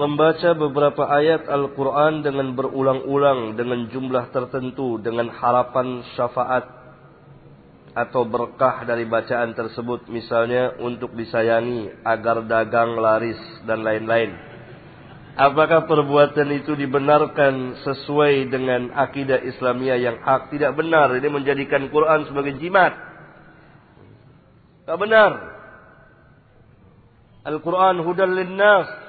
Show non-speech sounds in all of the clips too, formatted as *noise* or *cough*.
membaca beberapa ayat Al-Quran dengan berulang-ulang dengan jumlah tertentu dengan harapan syafaat atau berkah dari bacaan tersebut misalnya untuk disayangi agar dagang laris dan lain-lain. Apakah perbuatan itu dibenarkan sesuai dengan akidah Islamiyah yang hak? Tidak benar. Ini menjadikan Quran sebagai jimat. Tak benar. Al-Quran hudan linnas.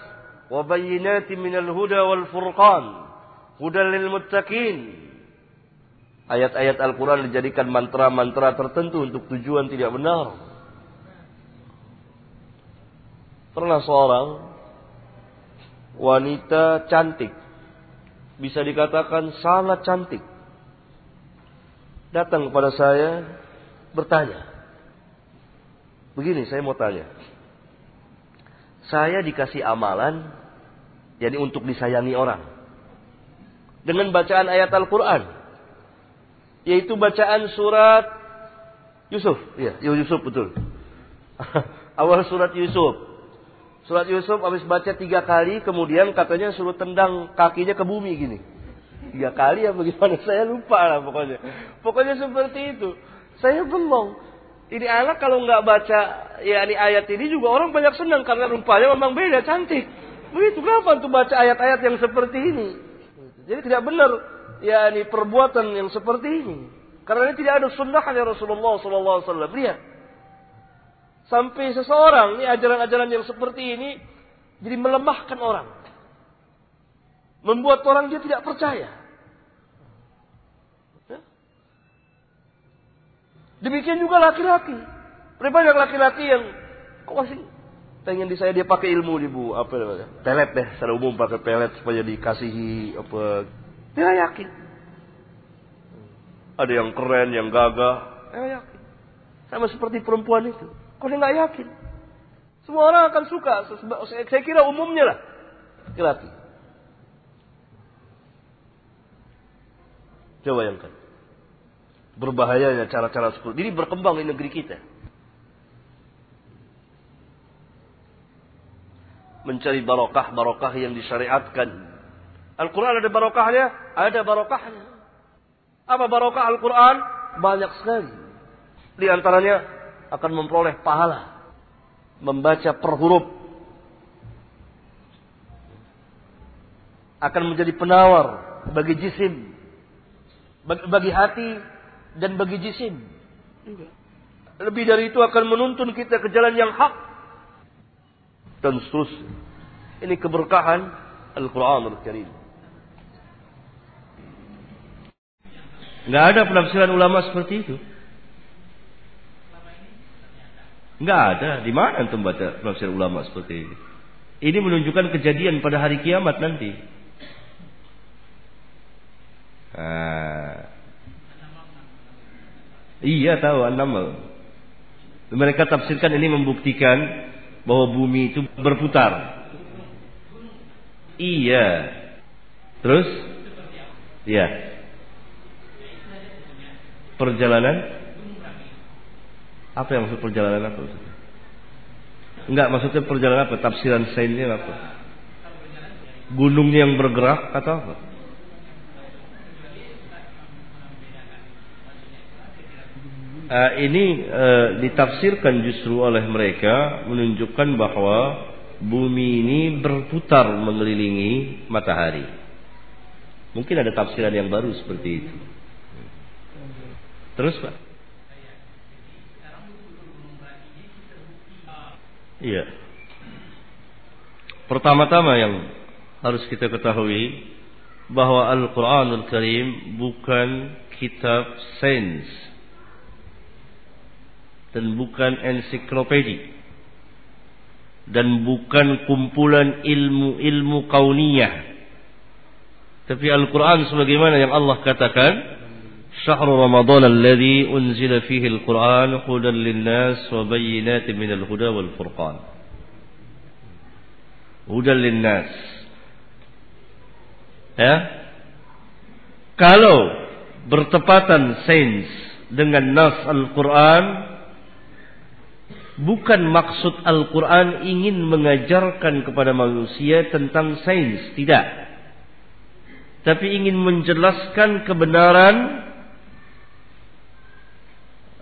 Huda wal furqan. Hudan lil muttaqin. Ayat-ayat Al-Quran dijadikan mantra-mantra tertentu untuk tujuan tidak benar. Pernah seorang wanita cantik. Bisa dikatakan sangat cantik. Datang kepada saya bertanya. Begini saya mau tanya. Saya dikasih amalan jadi untuk disayangi orang. Dengan bacaan ayat Al-Quran. Yaitu bacaan surat Yusuf. Iya, Yusuf betul. *laughs* Awal surat Yusuf. Surat Yusuf habis baca tiga kali, kemudian katanya suruh tendang kakinya ke bumi gini. Tiga kali ya bagaimana? *laughs* Saya lupa lah pokoknya. Pokoknya seperti itu. Saya bengong. Ini anak kalau nggak baca ya ini ayat ini juga orang banyak senang karena rupanya memang beda cantik. Begitu kenapa untuk baca ayat-ayat yang seperti ini? Jadi tidak benar ya ini perbuatan yang seperti ini. Karena ini tidak ada sunnahnya Rasulullah SAW. Lihat. Sampai seseorang, ini ajaran-ajaran yang seperti ini, jadi melemahkan orang. Membuat orang dia tidak percaya. Ya? Demikian juga laki-laki. Berapa banyak laki-laki yang kok masih pengen di saya dia pakai ilmu di bu apa pelet deh secara umum pakai pelet supaya dikasihi apa dia yakin ada yang keren yang gagah dia yakin sama seperti perempuan itu Kok dia nggak yakin? Semua orang akan suka. Saya kira umumnya lah. Laki-laki. Coba bayangkan. Berbahayanya cara-cara seperti ini berkembang di negeri kita. Mencari barokah-barokah yang disyariatkan. Al-Quran ada barokahnya? Ada barokahnya. Apa barokah Al-Quran? Banyak sekali. Di antaranya akan memperoleh pahala membaca per huruf akan menjadi penawar bagi jisim bagi hati dan bagi jisim lebih dari itu akan menuntun kita ke jalan yang hak dan seterusnya ini keberkahan Al-Quran Al-Karim Nggak ada penafsiran ulama seperti itu. Enggak ada. Di mana antum baca penafsir ulama seperti ini? Ini menunjukkan kejadian pada hari kiamat nanti. Ah. Iya tahu an-namal. Mereka tafsirkan ini membuktikan bahwa bumi itu berputar. Iya. Terus? Iya. Perjalanan apa yang maksud perjalanan apa? Enggak, maksudnya perjalanan apa? Tafsiran sainnya apa? Gunungnya yang bergerak atau apa? Uh, ini uh, ditafsirkan justru oleh mereka menunjukkan bahwa bumi ini berputar mengelilingi matahari. Mungkin ada tafsiran yang baru seperti itu. Terus Pak? Iya. Pertama-tama yang harus kita ketahui bahwa Al-Quranul Karim bukan kitab sains dan bukan ensiklopedi. Dan bukan kumpulan ilmu-ilmu kauniyah. Tapi Al-Qur'an sebagaimana yang Allah katakan Syahrul Ramadhan alladhi unzila fihi al-Qur'an hudan lin-nas wa bayyinatin minal huda wal furqan. Hudan ya? Kalau bertepatan sains dengan nas Al-Qur'an bukan maksud Al-Quran ingin mengajarkan kepada manusia tentang sains, tidak. Tapi ingin menjelaskan kebenaran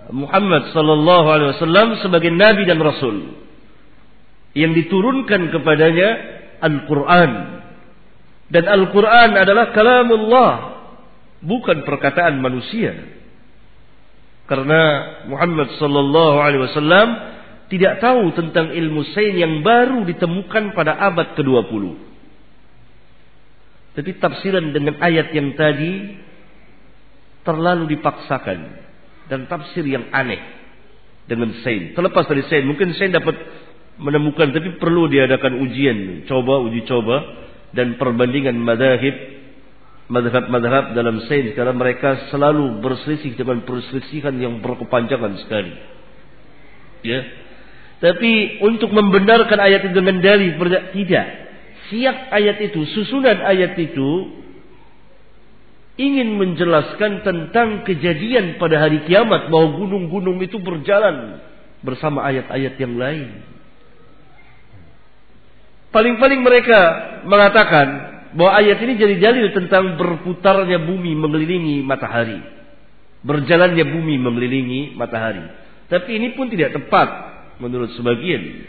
Muhammad sallallahu alaihi wasallam sebagai nabi dan rasul yang diturunkan kepadanya Al-Quran. Dan Al-Quran adalah kalamullah, bukan perkataan manusia. Karena Muhammad sallallahu alaihi wasallam tidak tahu tentang ilmu sains yang baru ditemukan pada abad ke-20. Tapi tafsiran dengan ayat yang tadi terlalu dipaksakan dan tafsir yang aneh dengan sains. Terlepas dari sains, mungkin sains dapat menemukan tapi perlu diadakan ujian, coba uji coba dan perbandingan madhab madhab-madhab dalam sains karena mereka selalu berselisih dengan perselisihan yang berkepanjangan sekali. Ya. Tapi untuk membenarkan ayat itu dengan dalil tidak. Siap ayat itu, susunan ayat itu ingin menjelaskan tentang kejadian pada hari kiamat bahwa gunung-gunung itu berjalan bersama ayat-ayat yang lain. Paling-paling mereka mengatakan bahwa ayat ini jadi dalil tentang berputarnya bumi mengelilingi matahari. Berjalannya bumi mengelilingi matahari. Tapi ini pun tidak tepat menurut sebagian.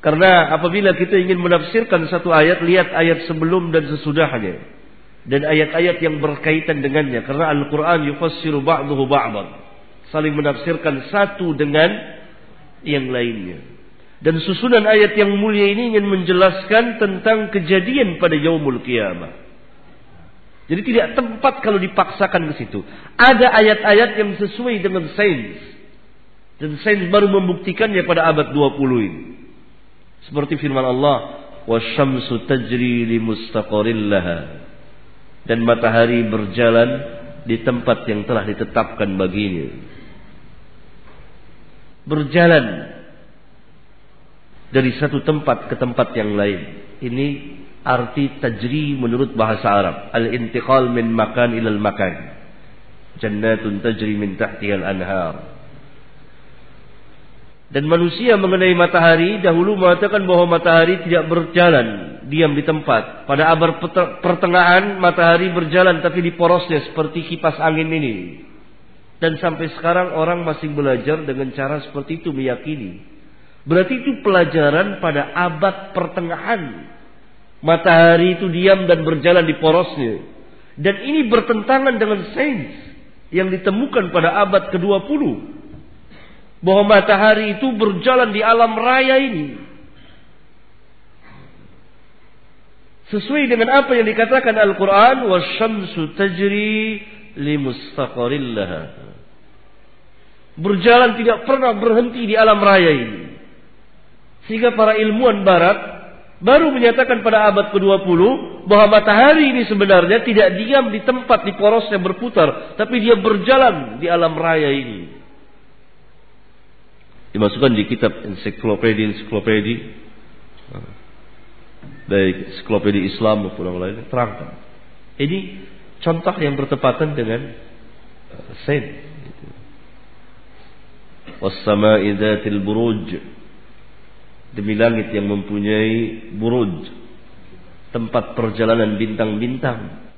Karena apabila kita ingin menafsirkan satu ayat, lihat ayat sebelum dan sesudahnya. Dan ayat-ayat yang berkaitan dengannya. Karena Al-Quran yufassiru ba'duhu ba'dan. Saling menafsirkan satu dengan yang lainnya. Dan susunan ayat yang mulia ini ingin menjelaskan tentang kejadian pada yaumul kiamah. Jadi tidak tempat kalau dipaksakan ke situ. Ada ayat-ayat yang sesuai dengan sains. Dan sains baru membuktikannya pada abad 20 ini. Seperti firman Allah, "Wasyamsu tajri li Dan matahari berjalan di tempat yang telah ditetapkan baginya. Berjalan dari satu tempat ke tempat yang lain. Ini arti tajri menurut bahasa Arab. Al-intiqal min makan ilal makan. Jannatun tajri min tahtiha al-anhar. Dan manusia mengenai matahari dahulu mengatakan bahwa matahari tidak berjalan diam di tempat. Pada abad pertengahan matahari berjalan tapi di porosnya seperti kipas angin ini. Dan sampai sekarang orang masih belajar dengan cara seperti itu meyakini Berarti itu pelajaran pada abad pertengahan. Matahari itu diam dan berjalan di porosnya. Dan ini bertentangan dengan sains yang ditemukan pada abad ke-20 Bahwa matahari itu berjalan di alam raya ini. Sesuai dengan apa yang dikatakan Al-Quran. وَالشَّمْسُ تَجْرِي لِمُسْتَقَرِلَّهَا Berjalan tidak pernah berhenti di alam raya ini. Sehingga para ilmuwan barat baru menyatakan pada abad ke-20 bahwa matahari ini sebenarnya tidak diam di tempat di porosnya berputar, tapi dia berjalan di alam raya ini. Dimasukkan di kitab ensiklopedia ensiklopedia baik ensiklopedia Islam maupun yang lain. Terangkan. Ini contoh yang bertepatan dengan uh, sains. Wassama'i dzatil buruj. Demi langit yang mempunyai buruj. Tempat perjalanan bintang-bintang.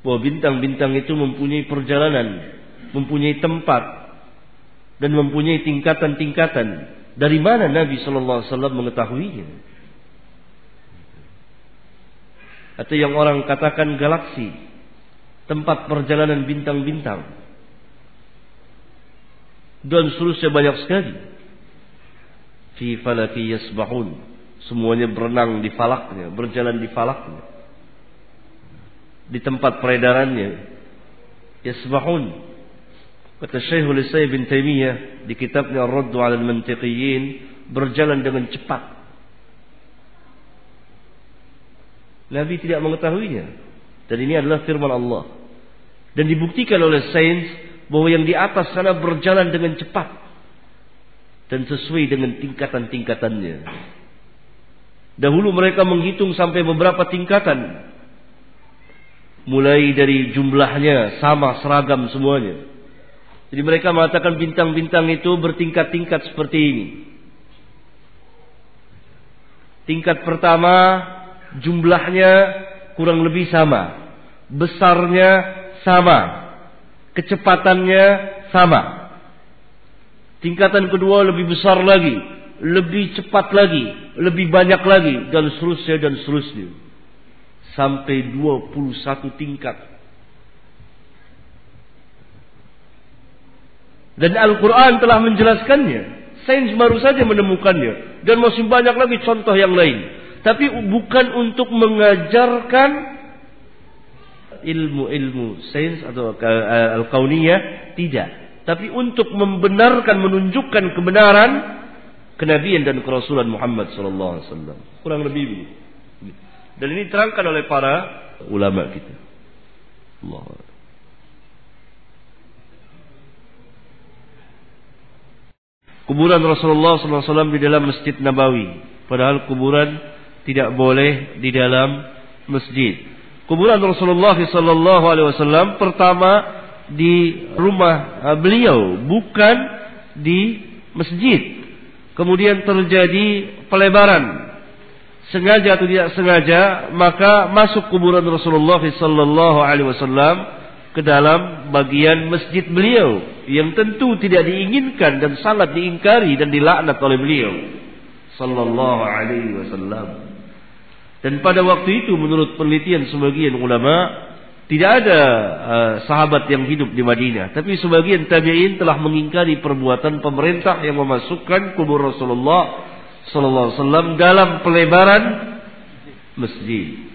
Bahwa bintang-bintang itu mempunyai perjalanan mempunyai tempat dan mempunyai tingkatan-tingkatan dari mana Nabi Shallallahu Alaihi Wasallam mengetahuinya atau yang orang katakan galaksi tempat perjalanan bintang-bintang dan seterusnya banyak sekali. Fi falaki yasbahun. Semuanya berenang di falaknya, berjalan di falaknya. Di tempat peredarannya. Yasbahun. Kata Syekhul Isai bin Taimiyah di kitabnya Ar-Raddu al-Mantiqiyin berjalan dengan cepat. Nabi tidak mengetahuinya. Dan ini adalah firman Allah. Dan dibuktikan oleh sains bahwa yang di atas sana berjalan dengan cepat dan sesuai dengan tingkatan-tingkatannya. Dahulu mereka menghitung sampai beberapa tingkatan. mulai dari jumlahnya sama seragam semuanya. Jadi mereka mengatakan bintang-bintang itu bertingkat-tingkat seperti ini. Tingkat pertama jumlahnya kurang lebih sama, besarnya sama, kecepatannya sama. Tingkatan kedua lebih besar lagi, lebih cepat lagi, lebih banyak lagi dan seterusnya dan seterusnya. Sampai 21 tingkat. Dan Al-Quran telah menjelaskannya. Sains baru saja menemukannya. Dan masih banyak lagi contoh yang lain. Tapi bukan untuk mengajarkan ilmu-ilmu sains atau al-kauniyah. Tidak. Tapi untuk membenarkan, menunjukkan kebenaran kenabian dan kerasulan Muhammad sallallahu alaihi wasallam. Kurang lebih begitu. Dan ini terangkan oleh para ulama kita. Allah. Kuburan Rasulullah SAW di dalam Masjid Nabawi. Padahal kuburan tidak boleh di dalam masjid. Kuburan Rasulullah SAW pertama di rumah beliau, bukan di masjid. kemudian terjadi pelebaran sengaja atau tidak sengaja maka masuk kuburan Rasulullah wasallam ke dalam bagian masjid beliau yang tentu tidak diinginkan dan sangat diingkari dan dilaknat oleh beliau sallallahu alaihi wasallam dan pada waktu itu menurut penelitian sebagian ulama Tidak ada uh, sahabat yang hidup di Madinah. Tapi sebagian tabi'in telah mengingkari perbuatan pemerintah yang memasukkan kubur Rasulullah Sallallahu Alaihi Wasallam dalam pelebaran masjid.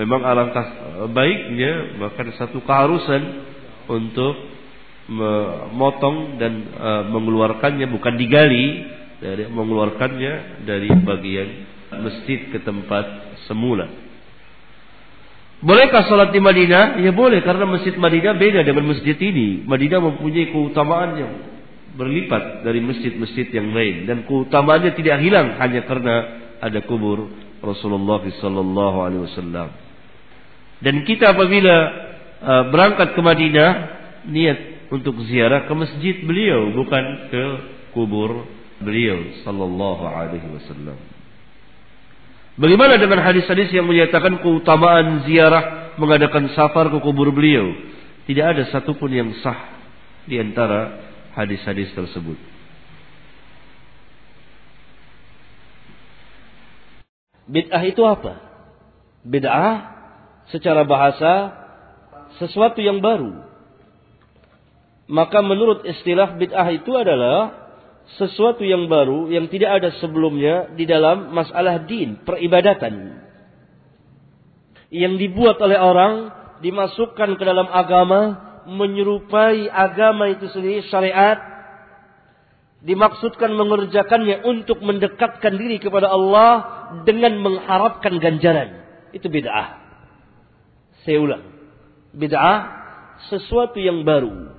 Memang alangkah eh, baiknya bahkan satu keharusan untuk memotong dan uh, mengeluarkannya bukan digali dari mengeluarkannya dari bagian masjid ke tempat semula. Bolehkah sholat di Madinah? Ya boleh karena masjid Madinah beda dengan masjid ini. Madinah mempunyai keutamaan yang berlipat dari masjid-masjid yang lain dan keutamaannya tidak hilang hanya karena ada kubur Rasulullah sallallahu alaihi wasallam. Dan kita apabila uh, berangkat ke Madinah niat untuk ziarah ke masjid beliau bukan ke kubur beliau sallallahu alaihi wasallam. Bagaimana dengan hadis-hadis yang menyatakan keutamaan ziarah mengadakan safar ke kubur beliau? Tidak ada satupun yang sah di antara hadis-hadis tersebut. Bid'ah itu apa? Bid'ah secara bahasa sesuatu yang baru. Maka menurut istilah bid'ah itu adalah sesuatu yang baru yang tidak ada sebelumnya di dalam masalah din, peribadatan. Yang dibuat oleh orang dimasukkan ke dalam agama menyerupai agama itu sendiri syariat dimaksudkan mengerjakannya untuk mendekatkan diri kepada Allah dengan mengharapkan ganjaran. Itu bid'ah. Saya ulang. Bid'ah sesuatu yang baru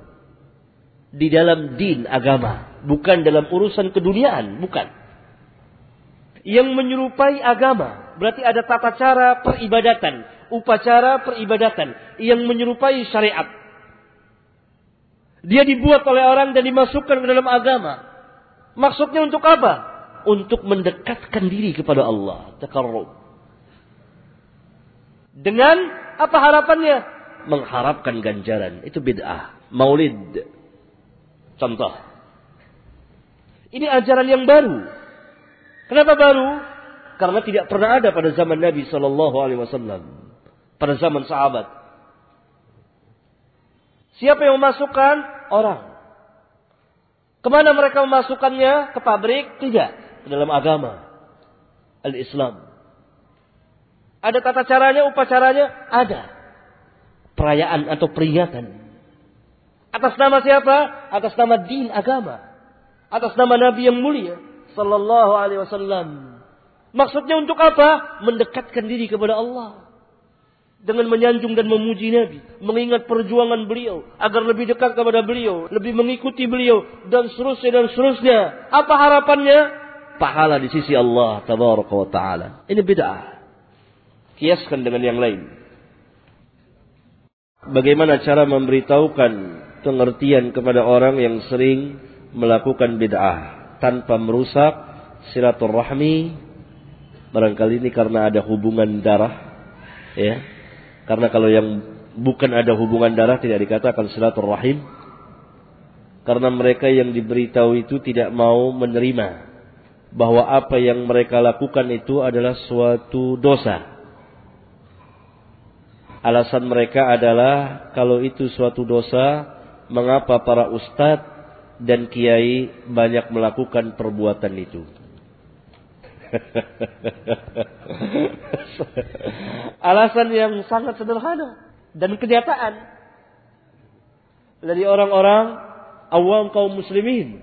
di dalam din agama, bukan dalam urusan keduniaan, bukan. Yang menyerupai agama, berarti ada tata cara peribadatan, upacara peribadatan yang menyerupai syariat. Dia dibuat oleh orang dan dimasukkan ke dalam agama. Maksudnya untuk apa? Untuk mendekatkan diri kepada Allah. Takarrub. Dengan apa harapannya? Mengharapkan ganjaran. Itu bid'ah. Maulid. Contoh. Ini ajaran yang baru. Kenapa baru? Karena tidak pernah ada pada zaman Nabi Shallallahu Alaihi Wasallam, pada zaman sahabat. Siapa yang memasukkan? Orang. Ke mana mereka memasukkannya? Ke pabrik? Tidak. Dalam agama. Al-Islam. Ada tata caranya, upacaranya? Ada. Perayaan atau peringatan. Atas nama siapa? Atas nama din agama. Atas nama Nabi yang mulia. Sallallahu alaihi wasallam. Maksudnya untuk apa? Mendekatkan diri kepada Allah. Dengan menyanjung dan memuji Nabi. Mengingat perjuangan beliau. Agar lebih dekat kepada beliau. Lebih mengikuti beliau. Dan seterusnya dan seterusnya. Apa harapannya? Pahala di sisi Allah. Tabaraka wa ta'ala. Ini bid'ah. Kiaskan dengan yang lain. Bagaimana cara memberitahukan pengertian kepada orang yang sering melakukan bid'ah tanpa merusak silaturahmi? Barangkali ini karena ada hubungan darah ya. Karena kalau yang bukan ada hubungan darah tidak dikatakan silaturahim. Karena mereka yang diberitahu itu tidak mau menerima bahwa apa yang mereka lakukan itu adalah suatu dosa Alasan mereka adalah kalau itu suatu dosa, mengapa para ustadz dan kiai banyak melakukan perbuatan itu? *laughs* Alasan yang sangat sederhana dan kenyataan dari orang-orang awam kaum muslimin.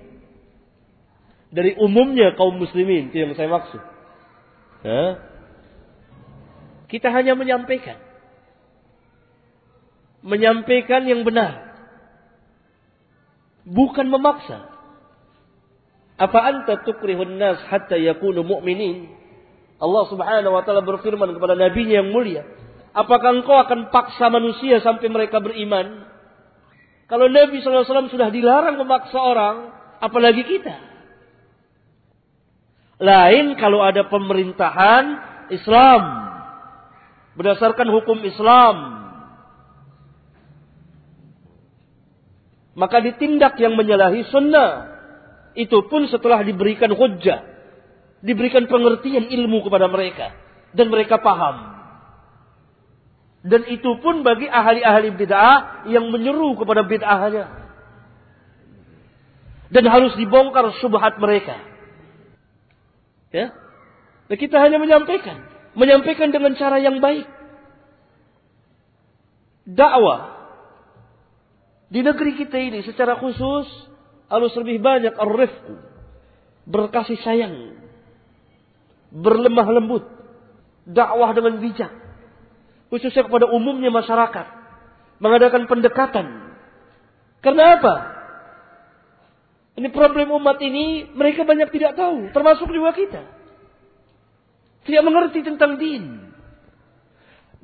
Dari umumnya kaum muslimin, itu yang saya maksud. Kita hanya menyampaikan menyampaikan yang benar. Bukan memaksa. Apa anta tukrihun nas hatta yakunu mu'minin? Allah subhanahu wa ta'ala berfirman kepada nabinya yang mulia. Apakah engkau akan paksa manusia sampai mereka beriman? Kalau Nabi SAW sudah dilarang memaksa orang, apalagi kita. Lain kalau ada pemerintahan Islam. Berdasarkan hukum Islam. Maka ditindak yang menyalahi sunnah. Itu pun setelah diberikan hujjah. Diberikan pengertian ilmu kepada mereka. Dan mereka paham. Dan itu pun bagi ahli-ahli bid'ah yang menyeru kepada bid'ahnya. Dan harus dibongkar subhat mereka. Ya. Dan kita hanya menyampaikan. Menyampaikan dengan cara yang baik. Dakwah di negeri kita ini secara khusus harus lebih banyak ar-rifqu. Berkasih sayang. Berlemah lembut. Dakwah dengan bijak. Khususnya kepada umumnya masyarakat. Mengadakan pendekatan. Karena apa? Ini problem umat ini mereka banyak tidak tahu. Termasuk juga kita. Tidak mengerti tentang din.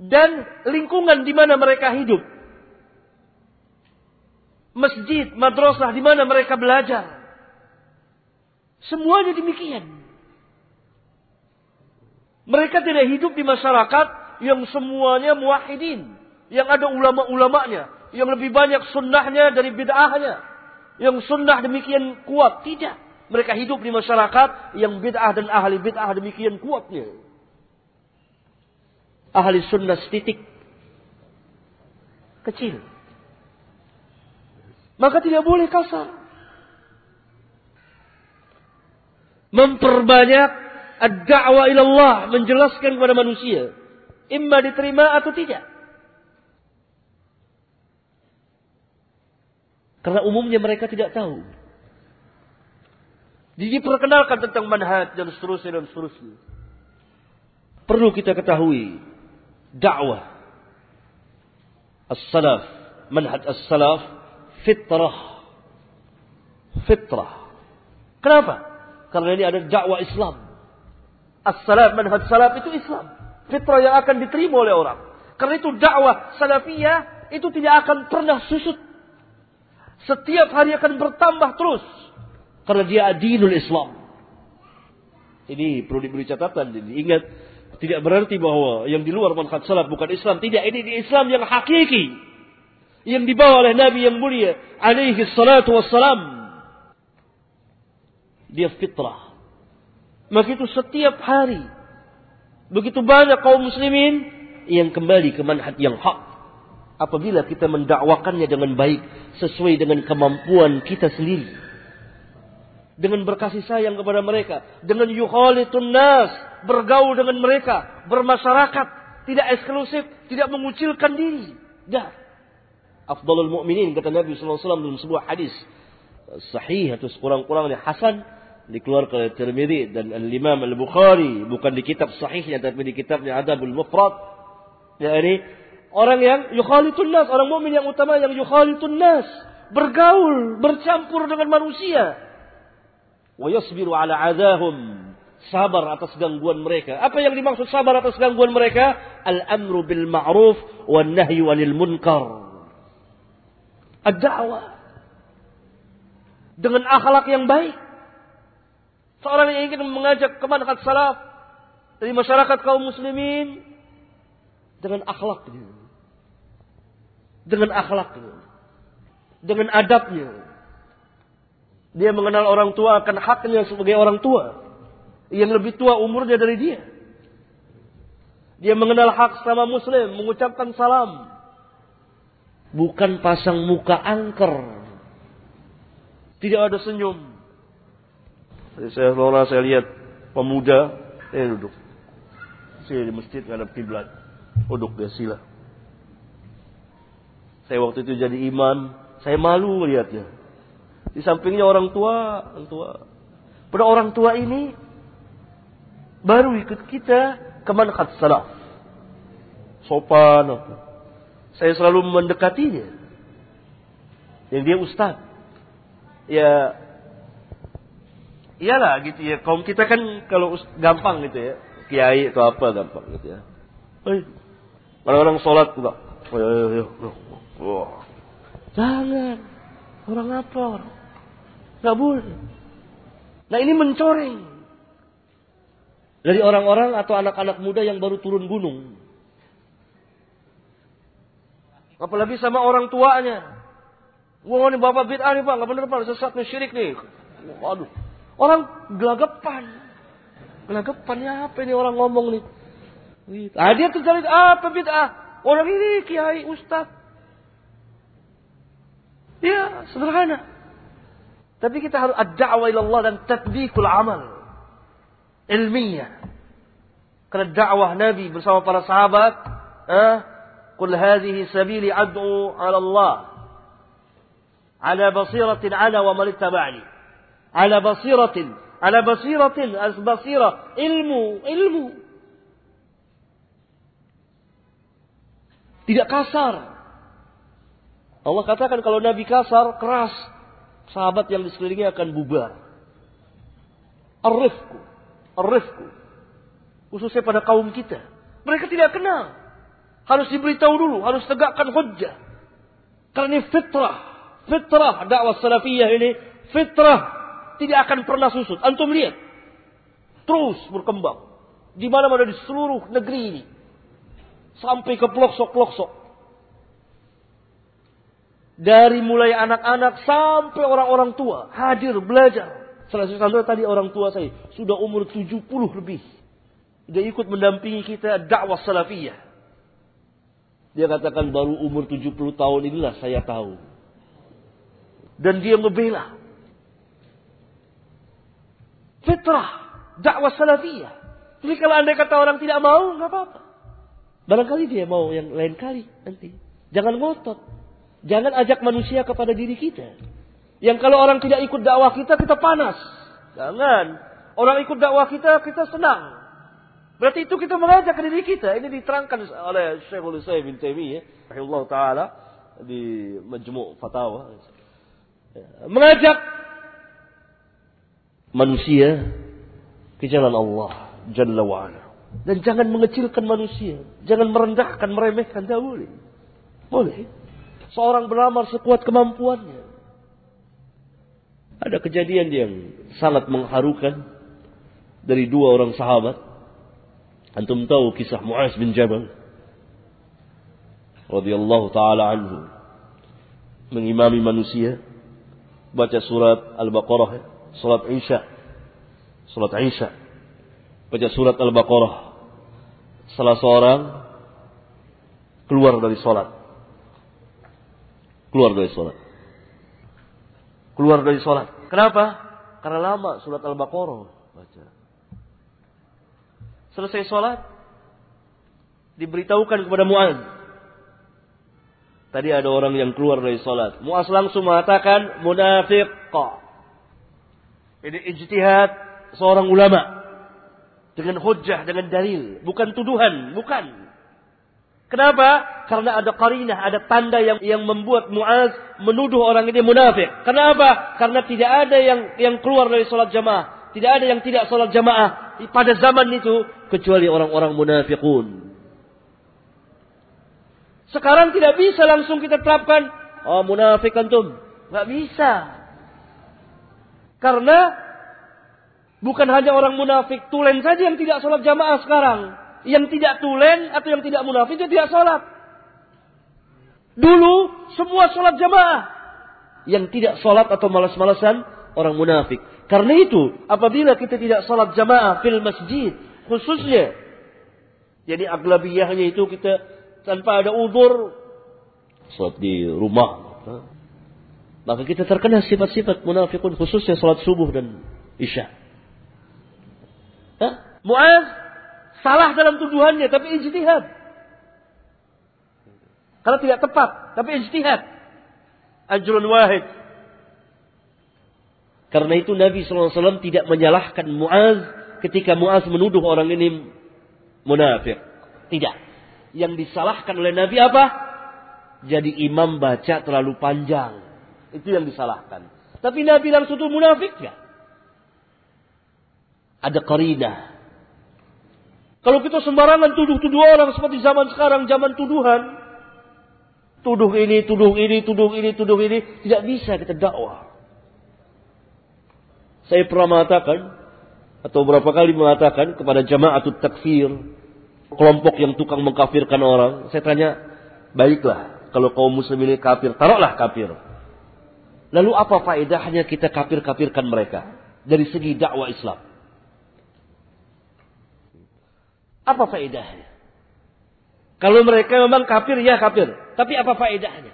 Dan lingkungan di mana mereka hidup masjid, madrasah di mana mereka belajar. Semuanya demikian. Mereka tidak hidup di masyarakat yang semuanya muwahidin. Yang ada ulama-ulamanya. Yang lebih banyak sunnahnya dari bid'ahnya. Yang sunnah demikian kuat. Tidak. Mereka hidup di masyarakat yang bid'ah dan ahli bid'ah demikian kuatnya. Ahli sunnah setitik. Kecil. Maka tidak boleh kasar. Memperbanyak ad-da'wa ilallah. Menjelaskan kepada manusia. Imma diterima atau tidak. Karena umumnya mereka tidak tahu. Diperkenalkan tentang manhaj dan seterusnya dan seterusnya. Perlu kita ketahui dakwah as-salaf, manhaj as-salaf fitrah. Fitrah. Kenapa? Karena ini ada dakwah Islam. As-salaf, manhaj salaf itu Islam. Fitrah yang akan diterima oleh orang. Karena itu dakwah salafiyah itu tidak akan pernah susut. Setiap hari akan bertambah terus. Karena dia adinul Islam. Ini perlu diberi catatan. Jadi ingat, tidak berarti bahwa yang di luar manhaj salaf bukan Islam. Tidak, ini di Islam yang hakiki yang dibawa oleh Nabi yang mulia alaihi salatu wassalam. Dia fitrah. Maka itu setiap hari begitu banyak kaum muslimin yang kembali ke manhaj yang hak. Apabila kita mendakwakannya dengan baik sesuai dengan kemampuan kita sendiri. Dengan berkasih sayang kepada mereka, dengan yukhalitun nas, bergaul dengan mereka, bermasyarakat, tidak eksklusif, tidak mengucilkan diri. Dah afdalul mu'minin kata Nabi SAW dalam sebuah hadis sahih atau sekurang-kurangnya hasan dikeluarkan oleh Tirmidzi dan Al-Imam Al-Bukhari bukan di kitab sahihnya tapi di kitabnya Adabul Mufrad yakni orang yang yukhalitun nas orang mukmin yang utama yang yukhalitun nas bergaul bercampur dengan manusia wa yasbiru ala adahum sabar atas gangguan mereka. Apa yang dimaksud sabar atas gangguan mereka? Al-amru bil ma'ruf wan nahyu 'anil munkar. Ad-da'wah. Dengan akhlak yang baik. Seorang yang ingin mengajak ke manhaj salaf dari masyarakat kaum muslimin dengan akhlaknya. Dengan akhlaknya. Dengan adabnya. Dia mengenal orang tua akan haknya sebagai orang tua. Yang lebih tua umurnya dari dia. Dia mengenal hak sama muslim, mengucapkan salam. Bukan pasang muka angker. Tidak ada senyum. Jadi saya seolah saya lihat pemuda, eh duduk. Saya di masjid ngadap kiblat. Duduk dia sila. Saya waktu itu jadi imam, saya malu melihatnya. Di sampingnya orang tua, orang tua. Pada orang tua ini baru ikut kita ke manhaj salaf. Sopan apa. Saya selalu mendekatinya. Yang dia ustaz. Ya iyalah gitu ya. Kaum kita kan kalau gampang gitu ya. Kiai atau apa gampang gitu ya. Orang-orang sholat juga. Oh. Jangan. Orang apa orang? Gak boleh. Nah ini mencoreng. Dari orang-orang atau anak-anak muda yang baru turun gunung. Apalagi sama orang tuanya. Wah ini bapak bid'ah nih pak, gak bener pak, sesat nih, syirik nih. Waduh. Orang gelagapan. Gelagapannya apa ini orang ngomong nih. Ah, dia tuh cari apa bid'ah? Orang ini kiai, ustaz. Ya, sederhana. Tapi kita harus ad-da'wah Allah dan tatbiqul amal. Ilmiah. Karena dakwah Nabi bersama para sahabat, eh, "Qul hadhihi sabili ad'u 'ala Allah." Ala basiratin ana wa man ittaba'ani. Ala basiratin, ala basiratin, as basira, ilmu, ilmu. Tidak kasar. Allah katakan kalau Nabi kasar, keras, sahabat yang di sekelilingnya akan bubar. Arifku, arifku. Khususnya pada kaum kita. Mereka tidak kenal. Harus diberitahu dulu, harus tegakkan hujjah. Karena ini fitrah. Fitrah dakwah salafiyah ini. Fitrah tidak akan pernah susut. Antum lihat. Terus berkembang. Di mana-mana di seluruh negeri ini. Sampai ke pelosok-pelosok. Dari mulai anak-anak sampai orang-orang tua. Hadir belajar. Salah satu tadi orang tua saya. Sudah umur 70 lebih. Sudah ikut mendampingi kita dakwah salafiyah. Dia katakan baru umur 70 tahun inilah saya tahu. Dan dia membela. Fitrah. Dakwah salafiyah. Jadi kalau anda kata orang tidak mau, nggak apa-apa. Barangkali dia mau yang lain kali nanti. Jangan ngotot. Jangan ajak manusia kepada diri kita. Yang kalau orang tidak ikut dakwah kita, kita panas. Jangan. Orang ikut dakwah kita, kita senang. Berarti itu kita mengajak diri kita. Ini diterangkan oleh Syekhul Islam bin Taimiyah, rahimahullah taala di Majmu' Fatawa. Mengajak manusia ke jalan Allah Jalla wa'ala. Dan jangan mengecilkan manusia. Jangan merendahkan, meremehkan. Tidak boleh. Boleh. Seorang beramar sekuat kemampuannya. Ada kejadian yang sangat mengharukan dari dua orang sahabat. Antum tahu kisah Muaz bin Jabal radhiyallahu taala anhu mengimami manusia baca surat Al-Baqarah, salat Isya. Salat Isya. Baca surat Al-Baqarah. Salah seorang keluar dari salat. Keluar dari salat. Keluar dari salat. Kenapa? Karena lama surat Al-Baqarah baca. Selesai sholat, diberitahukan kepada Mu'ad. Tadi ada orang yang keluar dari sholat. Mu'az langsung mengatakan munafik. Ini ijtihad seorang ulama. Dengan hujjah, dengan dalil. Bukan tuduhan, bukan. Kenapa? Karena ada karinah, ada tanda yang yang membuat Mu'az menuduh orang ini munafik. Kenapa? Karena tidak ada yang yang keluar dari sholat jamaah. Tidak ada yang tidak sholat jamaah pada zaman itu kecuali orang-orang munafikun. Sekarang tidak bisa langsung kita terapkan, oh munafik antum. Nggak bisa. Karena bukan hanya orang munafik tulen saja yang tidak sholat jamaah sekarang. Yang tidak tulen atau yang tidak munafik itu tidak sholat. Dulu semua sholat jamaah. Yang tidak sholat atau malas-malasan orang munafik. Karena itu apabila kita tidak sholat jamaah fil masjid khususnya. Jadi aglabiyahnya itu kita tanpa ada udur. Sholat di rumah. Maka kita terkena sifat-sifat munafikun khususnya sholat subuh dan isya. Muaz salah dalam tuduhannya tapi ijtihad. Karena tidak tepat tapi ijtihad. Ajrun wahid. Karena itu Nabi SAW tidak menyalahkan Muaz ketika Muaz menuduh orang ini munafik. Tidak. Yang disalahkan oleh Nabi apa? Jadi imam baca terlalu panjang. Itu yang disalahkan. Tapi Nabi langsung itu munafik ya. Ada karina. Kalau kita sembarangan tuduh-tuduh orang seperti zaman sekarang, zaman tuduhan. Tuduh ini, tuduh ini, tuduh ini, tuduh ini. Tidak bisa kita dakwah. Saya pernah mengatakan, atau berapa kali mengatakan kepada jamaah takfir, kelompok yang tukang mengkafirkan orang. Saya tanya, baiklah, kalau kaum muslim ini kafir, taruhlah kafir. Lalu apa faedahnya kita kafir-kafirkan mereka dari segi dakwah Islam? Apa faedahnya? Kalau mereka memang kafir, ya kafir. Tapi apa faedahnya?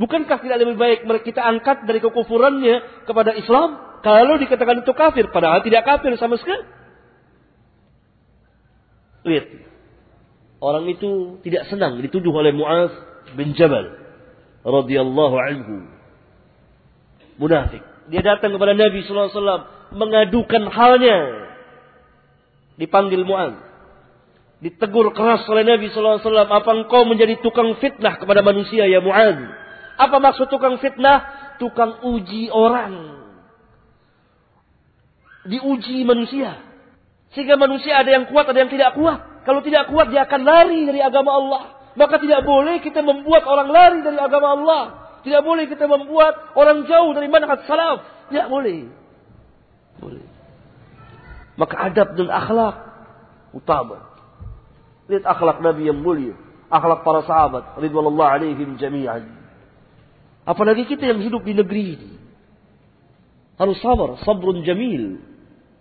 Bukankah tidak lebih baik kita angkat dari kekufurannya kepada Islam? Kalau dikatakan itu kafir, padahal tidak kafir sama sekali. Lihat. Orang itu tidak senang dituduh oleh Mu'az bin Jabal radhiyallahu anhu munafik. Dia datang kepada Nabi wasallam mengadukan halnya. Dipanggil Mu'az. Ditegur keras oleh Nabi wasallam, "Apa engkau menjadi tukang fitnah kepada manusia ya Mu'az?" Apa maksud tukang fitnah? Tukang uji orang. Diuji manusia. Sehingga manusia ada yang kuat, ada yang tidak kuat. Kalau tidak kuat, dia akan lari dari agama Allah. Maka tidak boleh kita membuat orang lari dari agama Allah. Tidak boleh kita membuat orang jauh dari manhaj salaf. Tidak boleh. Boleh. Maka adab dan akhlak utama. Lihat akhlak Nabi yang mulia. Akhlak para sahabat. Ridwanullah alaihim jami'an. Apalagi kita yang hidup di negeri ini. Harus sabar. Sabrun jamil.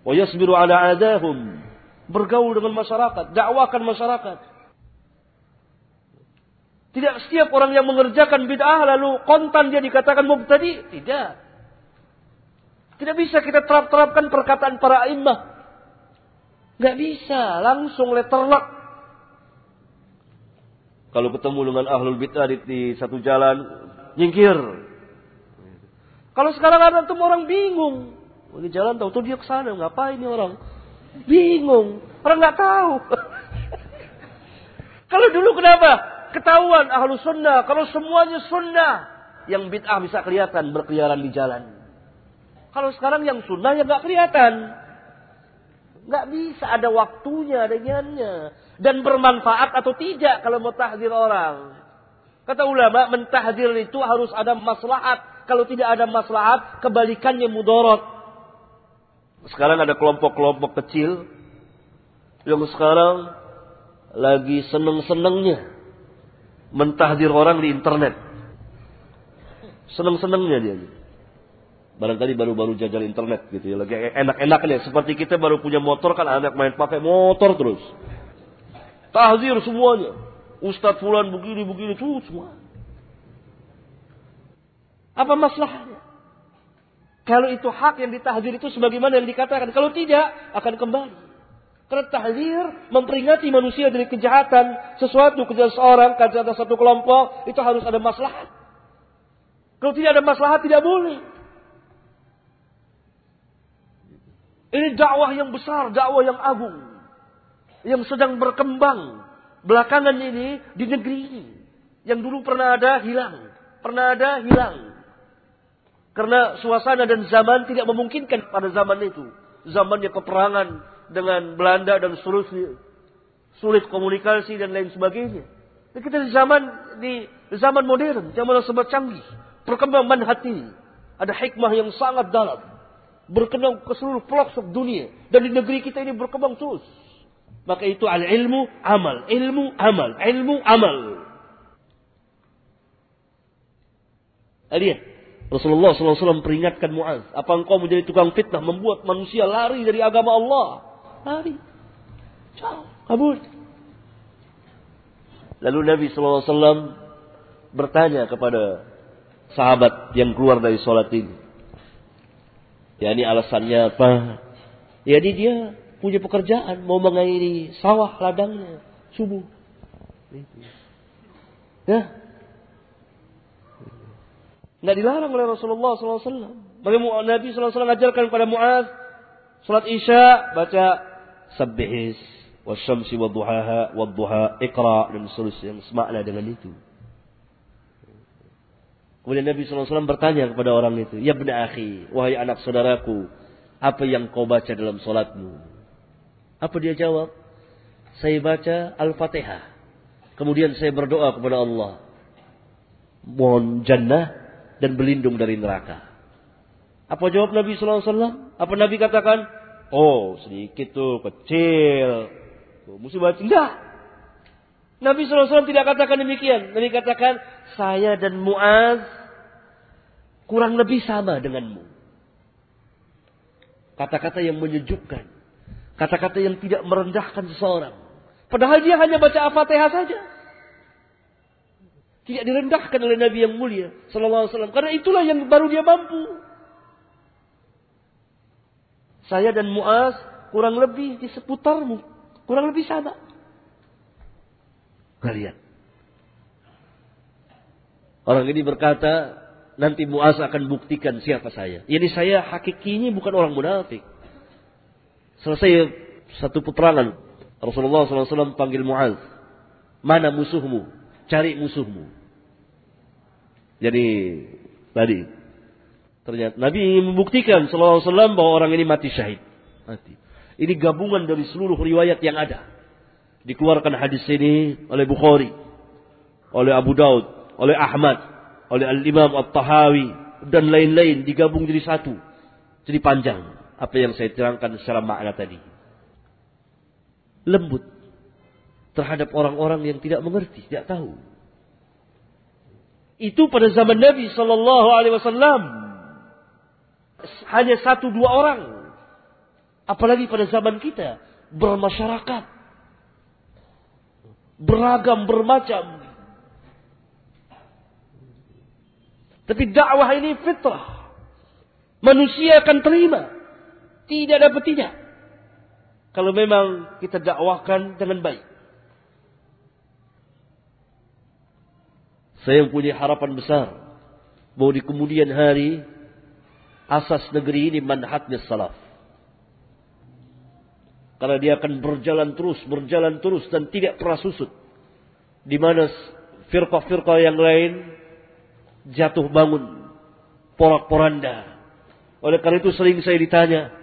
Wa yasbiru ala adahum. Bergaul dengan masyarakat. Dakwakan masyarakat. Tidak setiap orang yang mengerjakan bid'ah lalu kontan dia dikatakan mubtadi. Tidak. Tidak bisa kita terap-terapkan perkataan para imam. Gak bisa. Langsung letterlock. Kalau ketemu dengan ahlul bid'ah di, di satu jalan, nyingkir. Kalau sekarang ada tuh orang bingung. Lagi jalan tahu tuh dia ke sana, ngapain ini orang? Bingung. Orang nggak tahu. *laughs* Kalau dulu kenapa? ketahuan ahlu sunnah. Kalau semuanya sunnah. Yang bid'ah bisa kelihatan berkeliaran di jalan. Kalau sekarang yang sunnah ya nggak kelihatan. Nggak bisa ada waktunya, dengannya. Dan bermanfaat atau tidak kalau mau tahdir orang. Kata ulama, mentahdir itu harus ada maslahat. Kalau tidak ada maslahat, kebalikannya mudorot. Sekarang ada kelompok-kelompok kecil yang sekarang lagi seneng-senengnya mentahdir orang di internet. Seneng-senengnya dia. Barangkali baru-baru jajal internet gitu ya. Lagi enak-enaknya. Seperti kita baru punya motor kan anak main pakai motor terus. Tahzir semuanya. Ustadz Fulan begini-begini tuh semua. Apa masalahnya? Kalau itu hak yang ditahdir itu sebagaimana yang dikatakan. Kalau tidak, akan kembali. Karena tahzir memperingati manusia dari kejahatan sesuatu kejahatan seorang, kejahatan satu kelompok itu harus ada maslahat. Kalau tidak ada maslahat tidak boleh. Ini dakwah yang besar, dakwah yang agung, yang sedang berkembang belakangan ini di negeri ini. Yang dulu pernah ada hilang, pernah ada hilang. Karena suasana dan zaman tidak memungkinkan pada zaman itu zamannya peperangan dengan Belanda dan seterusnya. Sulit komunikasi dan lain sebagainya. Dan kita di zaman di zaman modern, zaman yang sangat canggih, perkembangan hati, ada hikmah yang sangat dalam, berkembang ke seluruh pelosok dunia dan di negeri kita ini berkembang terus. Maka itu al ilmu amal, ilmu amal, ilmu amal. Lihat, Rasulullah SAW peringatkan Muaz, apa engkau menjadi tukang fitnah membuat manusia lari dari agama Allah? Lari. Jauh, kabur. Lalu Nabi SAW bertanya kepada sahabat yang keluar dari sholat ini. Ya ini alasannya apa? Jadi dia punya pekerjaan, mau mengairi sawah ladangnya subuh. Ya, Nggak dilarang oleh Rasulullah SAW. Bagaimana Nabi SAW ajarkan kepada Mu'ad. Salat Isya baca Sabbihis. Wasyamsi wadduhaha wadduha ikra. Dan seterusnya yang semakna dengan itu. Kemudian Nabi SAW bertanya kepada orang itu. Ya benda akhi. Wahai anak saudaraku. Apa yang kau baca dalam solatmu? Apa dia jawab? Saya baca Al-Fatihah. Kemudian saya berdoa kepada Allah. Mohon jannah dan berlindung dari neraka. Apa jawab Nabi Wasallam? Apa Nabi katakan? Oh sedikit tuh kecil. Tuh, musibah enggak. Nabi Wasallam tidak katakan demikian. Nabi katakan saya dan Muaz kurang lebih sama denganmu. Kata-kata yang menyejukkan. Kata-kata yang tidak merendahkan seseorang. Padahal dia hanya baca Al-Fatihah saja. Tidak direndahkan oleh Nabi yang mulia sallallahu alaihi wasallam karena itulah yang baru dia mampu. Saya dan Muaz kurang lebih di seputarmu, kurang lebih sama. Kalian. Orang ini berkata, nanti Muaz akan buktikan siapa saya. Jadi saya hakikinya bukan orang munafik. Selesai satu peperangan, Rasulullah SAW panggil Muaz. Mana musuhmu? Cari musuhmu. Jadi tadi ternyata Nabi ingin membuktikan wasallam bahwa orang ini mati syahid. Mati. Ini gabungan dari seluruh riwayat yang ada. Dikeluarkan hadis ini oleh Bukhari, oleh Abu Daud, oleh Ahmad, oleh Al-Imam At-Tahawi dan lain-lain digabung jadi satu. Jadi panjang apa yang saya terangkan secara makna tadi. Lembut terhadap orang-orang yang tidak mengerti, tidak tahu. Itu pada zaman Nabi Shallallahu Alaihi Wasallam hanya satu dua orang. Apalagi pada zaman kita bermasyarakat, beragam bermacam. Tapi dakwah ini fitrah. Manusia akan terima. Tidak dapat tidak. Kalau memang kita dakwahkan dengan baik. Saya punya harapan besar bahwa di kemudian hari asas negeri ini manhatnya salaf. Karena dia akan berjalan terus, berjalan terus dan tidak pernah susut. Di mana firqah-firqah yang lain jatuh bangun, porak-poranda. Oleh karena itu sering saya ditanya,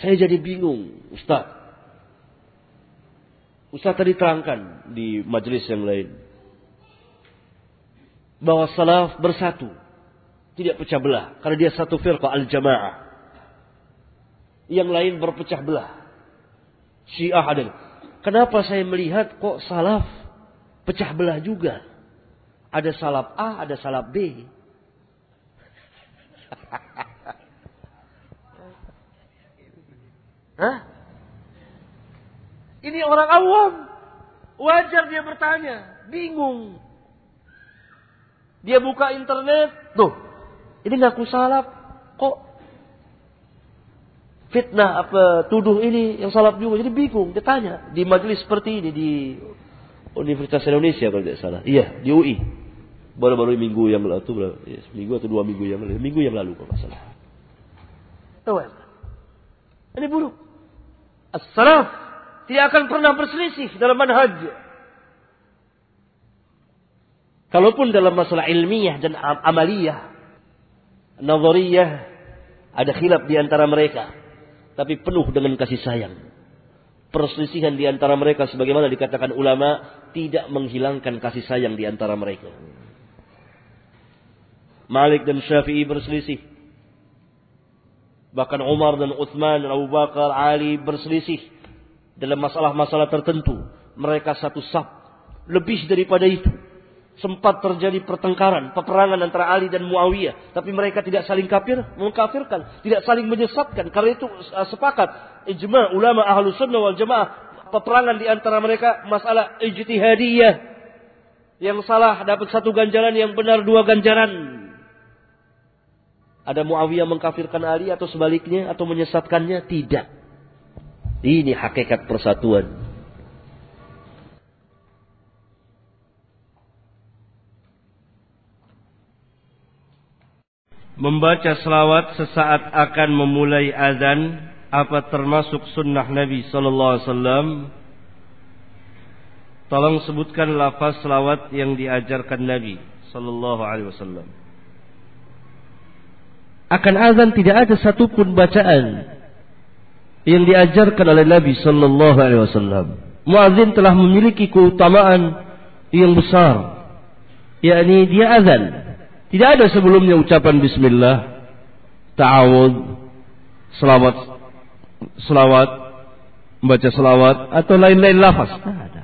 saya jadi bingung, Ustaz. Ustaz tadi terangkan di majelis yang lain bahwa salaf bersatu. Tidak pecah belah. Karena dia satu firqa al-jamaah. Yang lain berpecah belah. Syiah ada. Kenapa saya melihat kok salaf pecah belah juga? Ada salaf A, ada salaf B. *laughs* Hah? Ini orang awam. Wajar dia bertanya. Bingung. Dia buka internet, tuh, ini ngaku salaf, kok fitnah apa tuduh ini yang salaf juga. Jadi bingung, dia tanya di majelis seperti ini di Universitas Indonesia kalau tidak salah. Iya, di UI. Baru-baru minggu yang lalu, tuh, ya, minggu atau dua minggu yang lalu, minggu yang lalu kalau nggak salah. Tahu Ini buruk. As-salaf tidak akan pernah berselisih dalam manhaj. Kalaupun dalam masalah ilmiah dan amaliyah, nazariyah, Ada khilaf di antara mereka. Tapi penuh dengan kasih sayang. Perselisihan di antara mereka sebagaimana dikatakan ulama tidak menghilangkan kasih sayang di antara mereka. Malik dan Syafi'i berselisih. Bahkan Umar dan Uthman dan Abu Bakar, Ali berselisih. Dalam masalah-masalah tertentu. Mereka satu sab. Lebih daripada itu sempat terjadi pertengkaran, peperangan antara Ali dan Muawiyah, tapi mereka tidak saling kafir, mengkafirkan, tidak saling menyesatkan. Karena itu uh, sepakat ijma ulama ahlu sunnah wal jamaah peperangan di antara mereka masalah ijtihadiyah. Yang salah dapat satu ganjaran, yang benar dua ganjaran. Ada Muawiyah mengkafirkan Ali atau sebaliknya atau menyesatkannya? Tidak. Ini hakikat persatuan. Membaca selawat sesaat akan memulai azan apa termasuk sunnah Nabi sallallahu alaihi wasallam? Tolong sebutkan lafaz selawat yang diajarkan Nabi sallallahu alaihi wasallam. Akan azan tidak ada satupun bacaan yang diajarkan oleh Nabi sallallahu alaihi wasallam. Muazin telah memiliki keutamaan yang besar, yakni dia azan tidak ada sebelumnya ucapan bismillah, ta'awud, selawat, selawat, membaca selawat atau lain-lain lafaz. Tidak ada.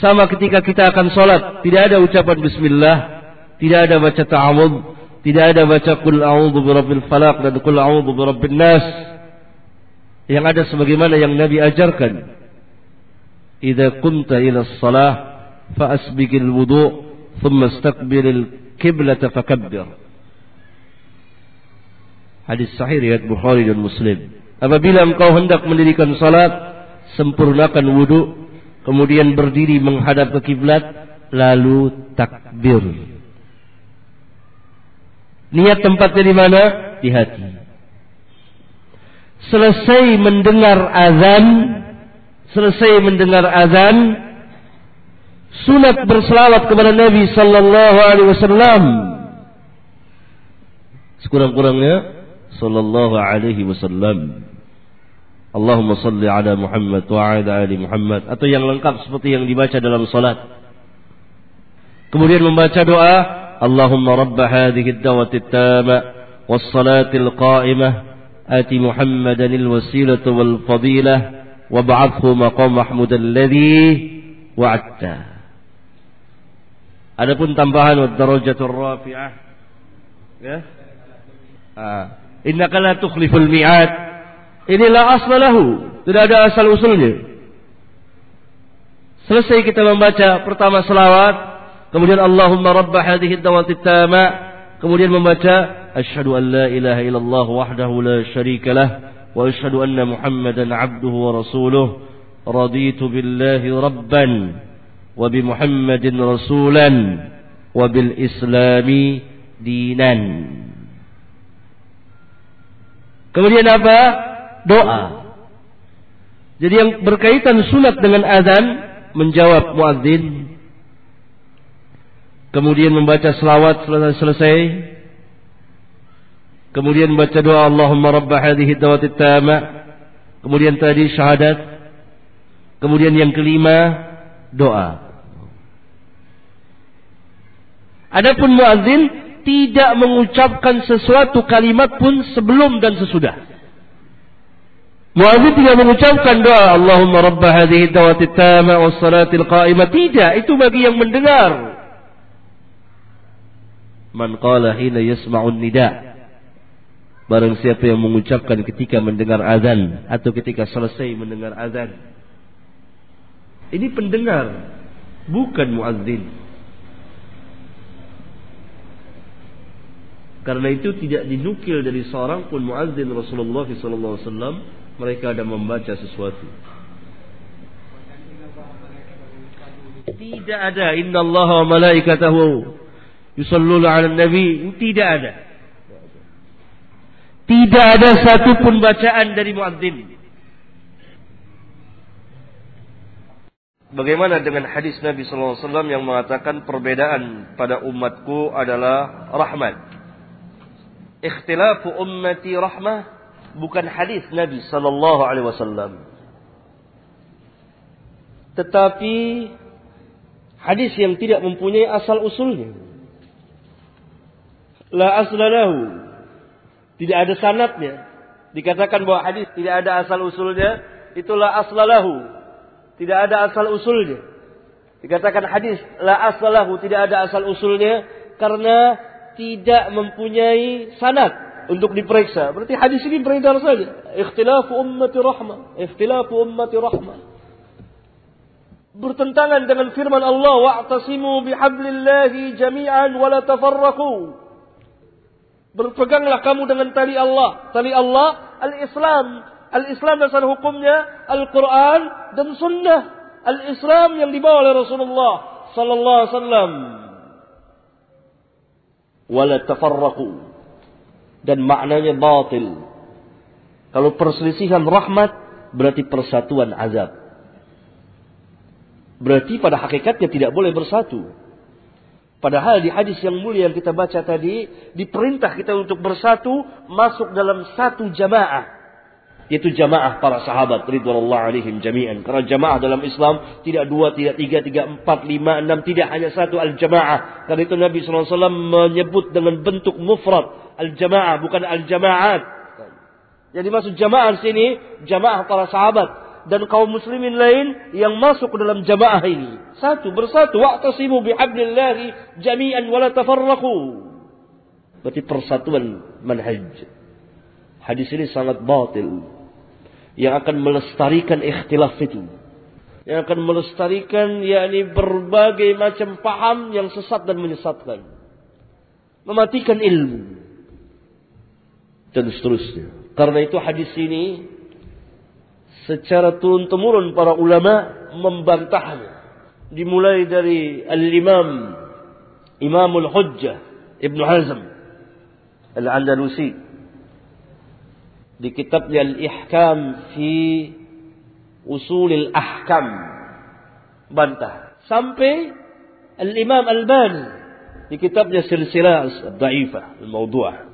Sama ketika kita akan sholat, tidak ada ucapan bismillah, tidak ada baca ta'awud, tidak ada baca kul a'udhu birabbil falak dan kul a'udhu birabbin nas. Yang ada sebagaimana yang Nabi ajarkan. Idza kunta ila salah fa asbigil wudu' thumma istaqbilil kiblata fakabbir. Hadis sahih riwayat Bukhari dan Muslim. Apabila engkau hendak mendirikan salat, sempurnakan wudu, kemudian berdiri menghadap ke kiblat, lalu takbir. Niat tempatnya di mana? Di hati. Selesai mendengar azan, selesai mendengar azan, sunat berselawat kepada Nabi sallallahu alaihi wasallam. Sekurang-kurangnya sallallahu alaihi wasallam. Allahumma salli ala Muhammad wa ala ali Muhammad atau yang lengkap seperti yang dibaca dalam salat. Kemudian membaca doa, Allahumma rabb hadhihi ad-dawati at-tama was-salati al-qa'imah ati Muhammadan al-wasilata wal-fadilah wab'athhu maqam mahmud alladhi wa'adta. Adapun tambahan darajatul rafi'ah ya. Ah, innaka la tukhliful mi'ad. Inilah aslahu, tidak ada asal usulnya. Selesai kita membaca pertama selawat, Kemudian Allahumma rabba hadhihi dawati tama. Kemudian membaca asyhadu an la ilaha illallah wahdahu la syarikalah wa asyhadu anna Muhammadan abduhu wa rasuluh. Raditu billahi rabban wa bi Muhammadin rasulan wa bil islami dinan. Kemudian apa? Doa. Jadi yang berkaitan sunat dengan azan menjawab muadzin Kemudian membaca selawat selesai selesai. Kemudian membaca doa Allahumma rabb hadhihi dawati tama. Kemudian tadi syahadat. Kemudian yang kelima doa. Adapun muadzin tidak mengucapkan sesuatu kalimat pun sebelum dan sesudah. Muadzin tidak mengucapkan doa Allahumma rabb hadhihi dawati tama was salatil qa'imah tidak, itu bagi yang mendengar. Man qala hina yasma'un nida. Barang siapa yang mengucapkan ketika mendengar azan atau ketika selesai mendengar azan. Ini pendengar, bukan muadzin. Karena itu tidak dinukil dari seorang pun muadzin Rasulullah SAW mereka ada membaca sesuatu. Tidak ada Inna Allah wa malaikatahu yusalluna 'alan nabi, tidak ada. Tidak ada satu pun bacaan dari muadzin. Bagaimana dengan hadis Nabi SAW yang mengatakan perbedaan pada umatku adalah rahmat. ikhtilafu ummati rahmah bukan hadis Nabi sallallahu alaihi wasallam. Tetapi hadis yang tidak mempunyai asal usulnya. La aslalahu. Tidak ada sanatnya. Dikatakan bahwa hadis tidak ada asal usulnya, itulah aslalahu. Tidak ada asal usulnya. Dikatakan hadis la aslalahu tidak ada asal usulnya karena tidak mempunyai sanad untuk diperiksa. Berarti hadis ini beredar saja. Ikhtilafu ummati rahmah. Ikhtilafu ummati rahmah. Bertentangan dengan firman Allah. Wa'tasimu bihablillahi jami'an wa la tafarraku. Berpeganglah kamu dengan tali Allah. Tali Allah, al-Islam. Al-Islam dasar hukumnya, Al-Quran dan Sunnah. Al-Islam yang dibawa oleh Rasulullah Sallallahu Alaihi Wasallam wala dan maknanya batil. Kalau perselisihan rahmat berarti persatuan azab. Berarti pada hakikatnya tidak boleh bersatu. Padahal di hadis yang mulia yang kita baca tadi diperintah kita untuk bersatu masuk dalam satu jamaah yaitu jamaah para sahabat ridwanullah alaihim jami'an. Karena jamaah dalam Islam tidak dua, tidak tiga, tiga, empat, lima, enam, tidak hanya satu al-jamaah. Karena itu Nabi SAW menyebut dengan bentuk mufrad al-jamaah, bukan al-jamaat. Jadi maksud jamaah sini jamaah para sahabat dan kaum muslimin lain yang masuk dalam jamaah ini. Satu bersatu wa'tasimu bihablillahi jami'an wala tafarraqu. Berarti persatuan manhaj. Hadis ini sangat batil yang akan melestarikan ikhtilaf itu. Yang akan melestarikan yakni berbagai macam paham yang sesat dan menyesatkan. Mematikan ilmu. Dan seterusnya. Karena itu hadis ini secara turun-temurun para ulama membantahnya. Dimulai dari Al-Imam Imamul Hujjah Ibnu Hazm Al-Andalusi. Di kitabnya Al-Ihkam fi Usulil Ahkam. Bantah. Sampai Al-Imam Al-Bani di kitabnya Silsilah Dhaifah Al-Mawdu'ah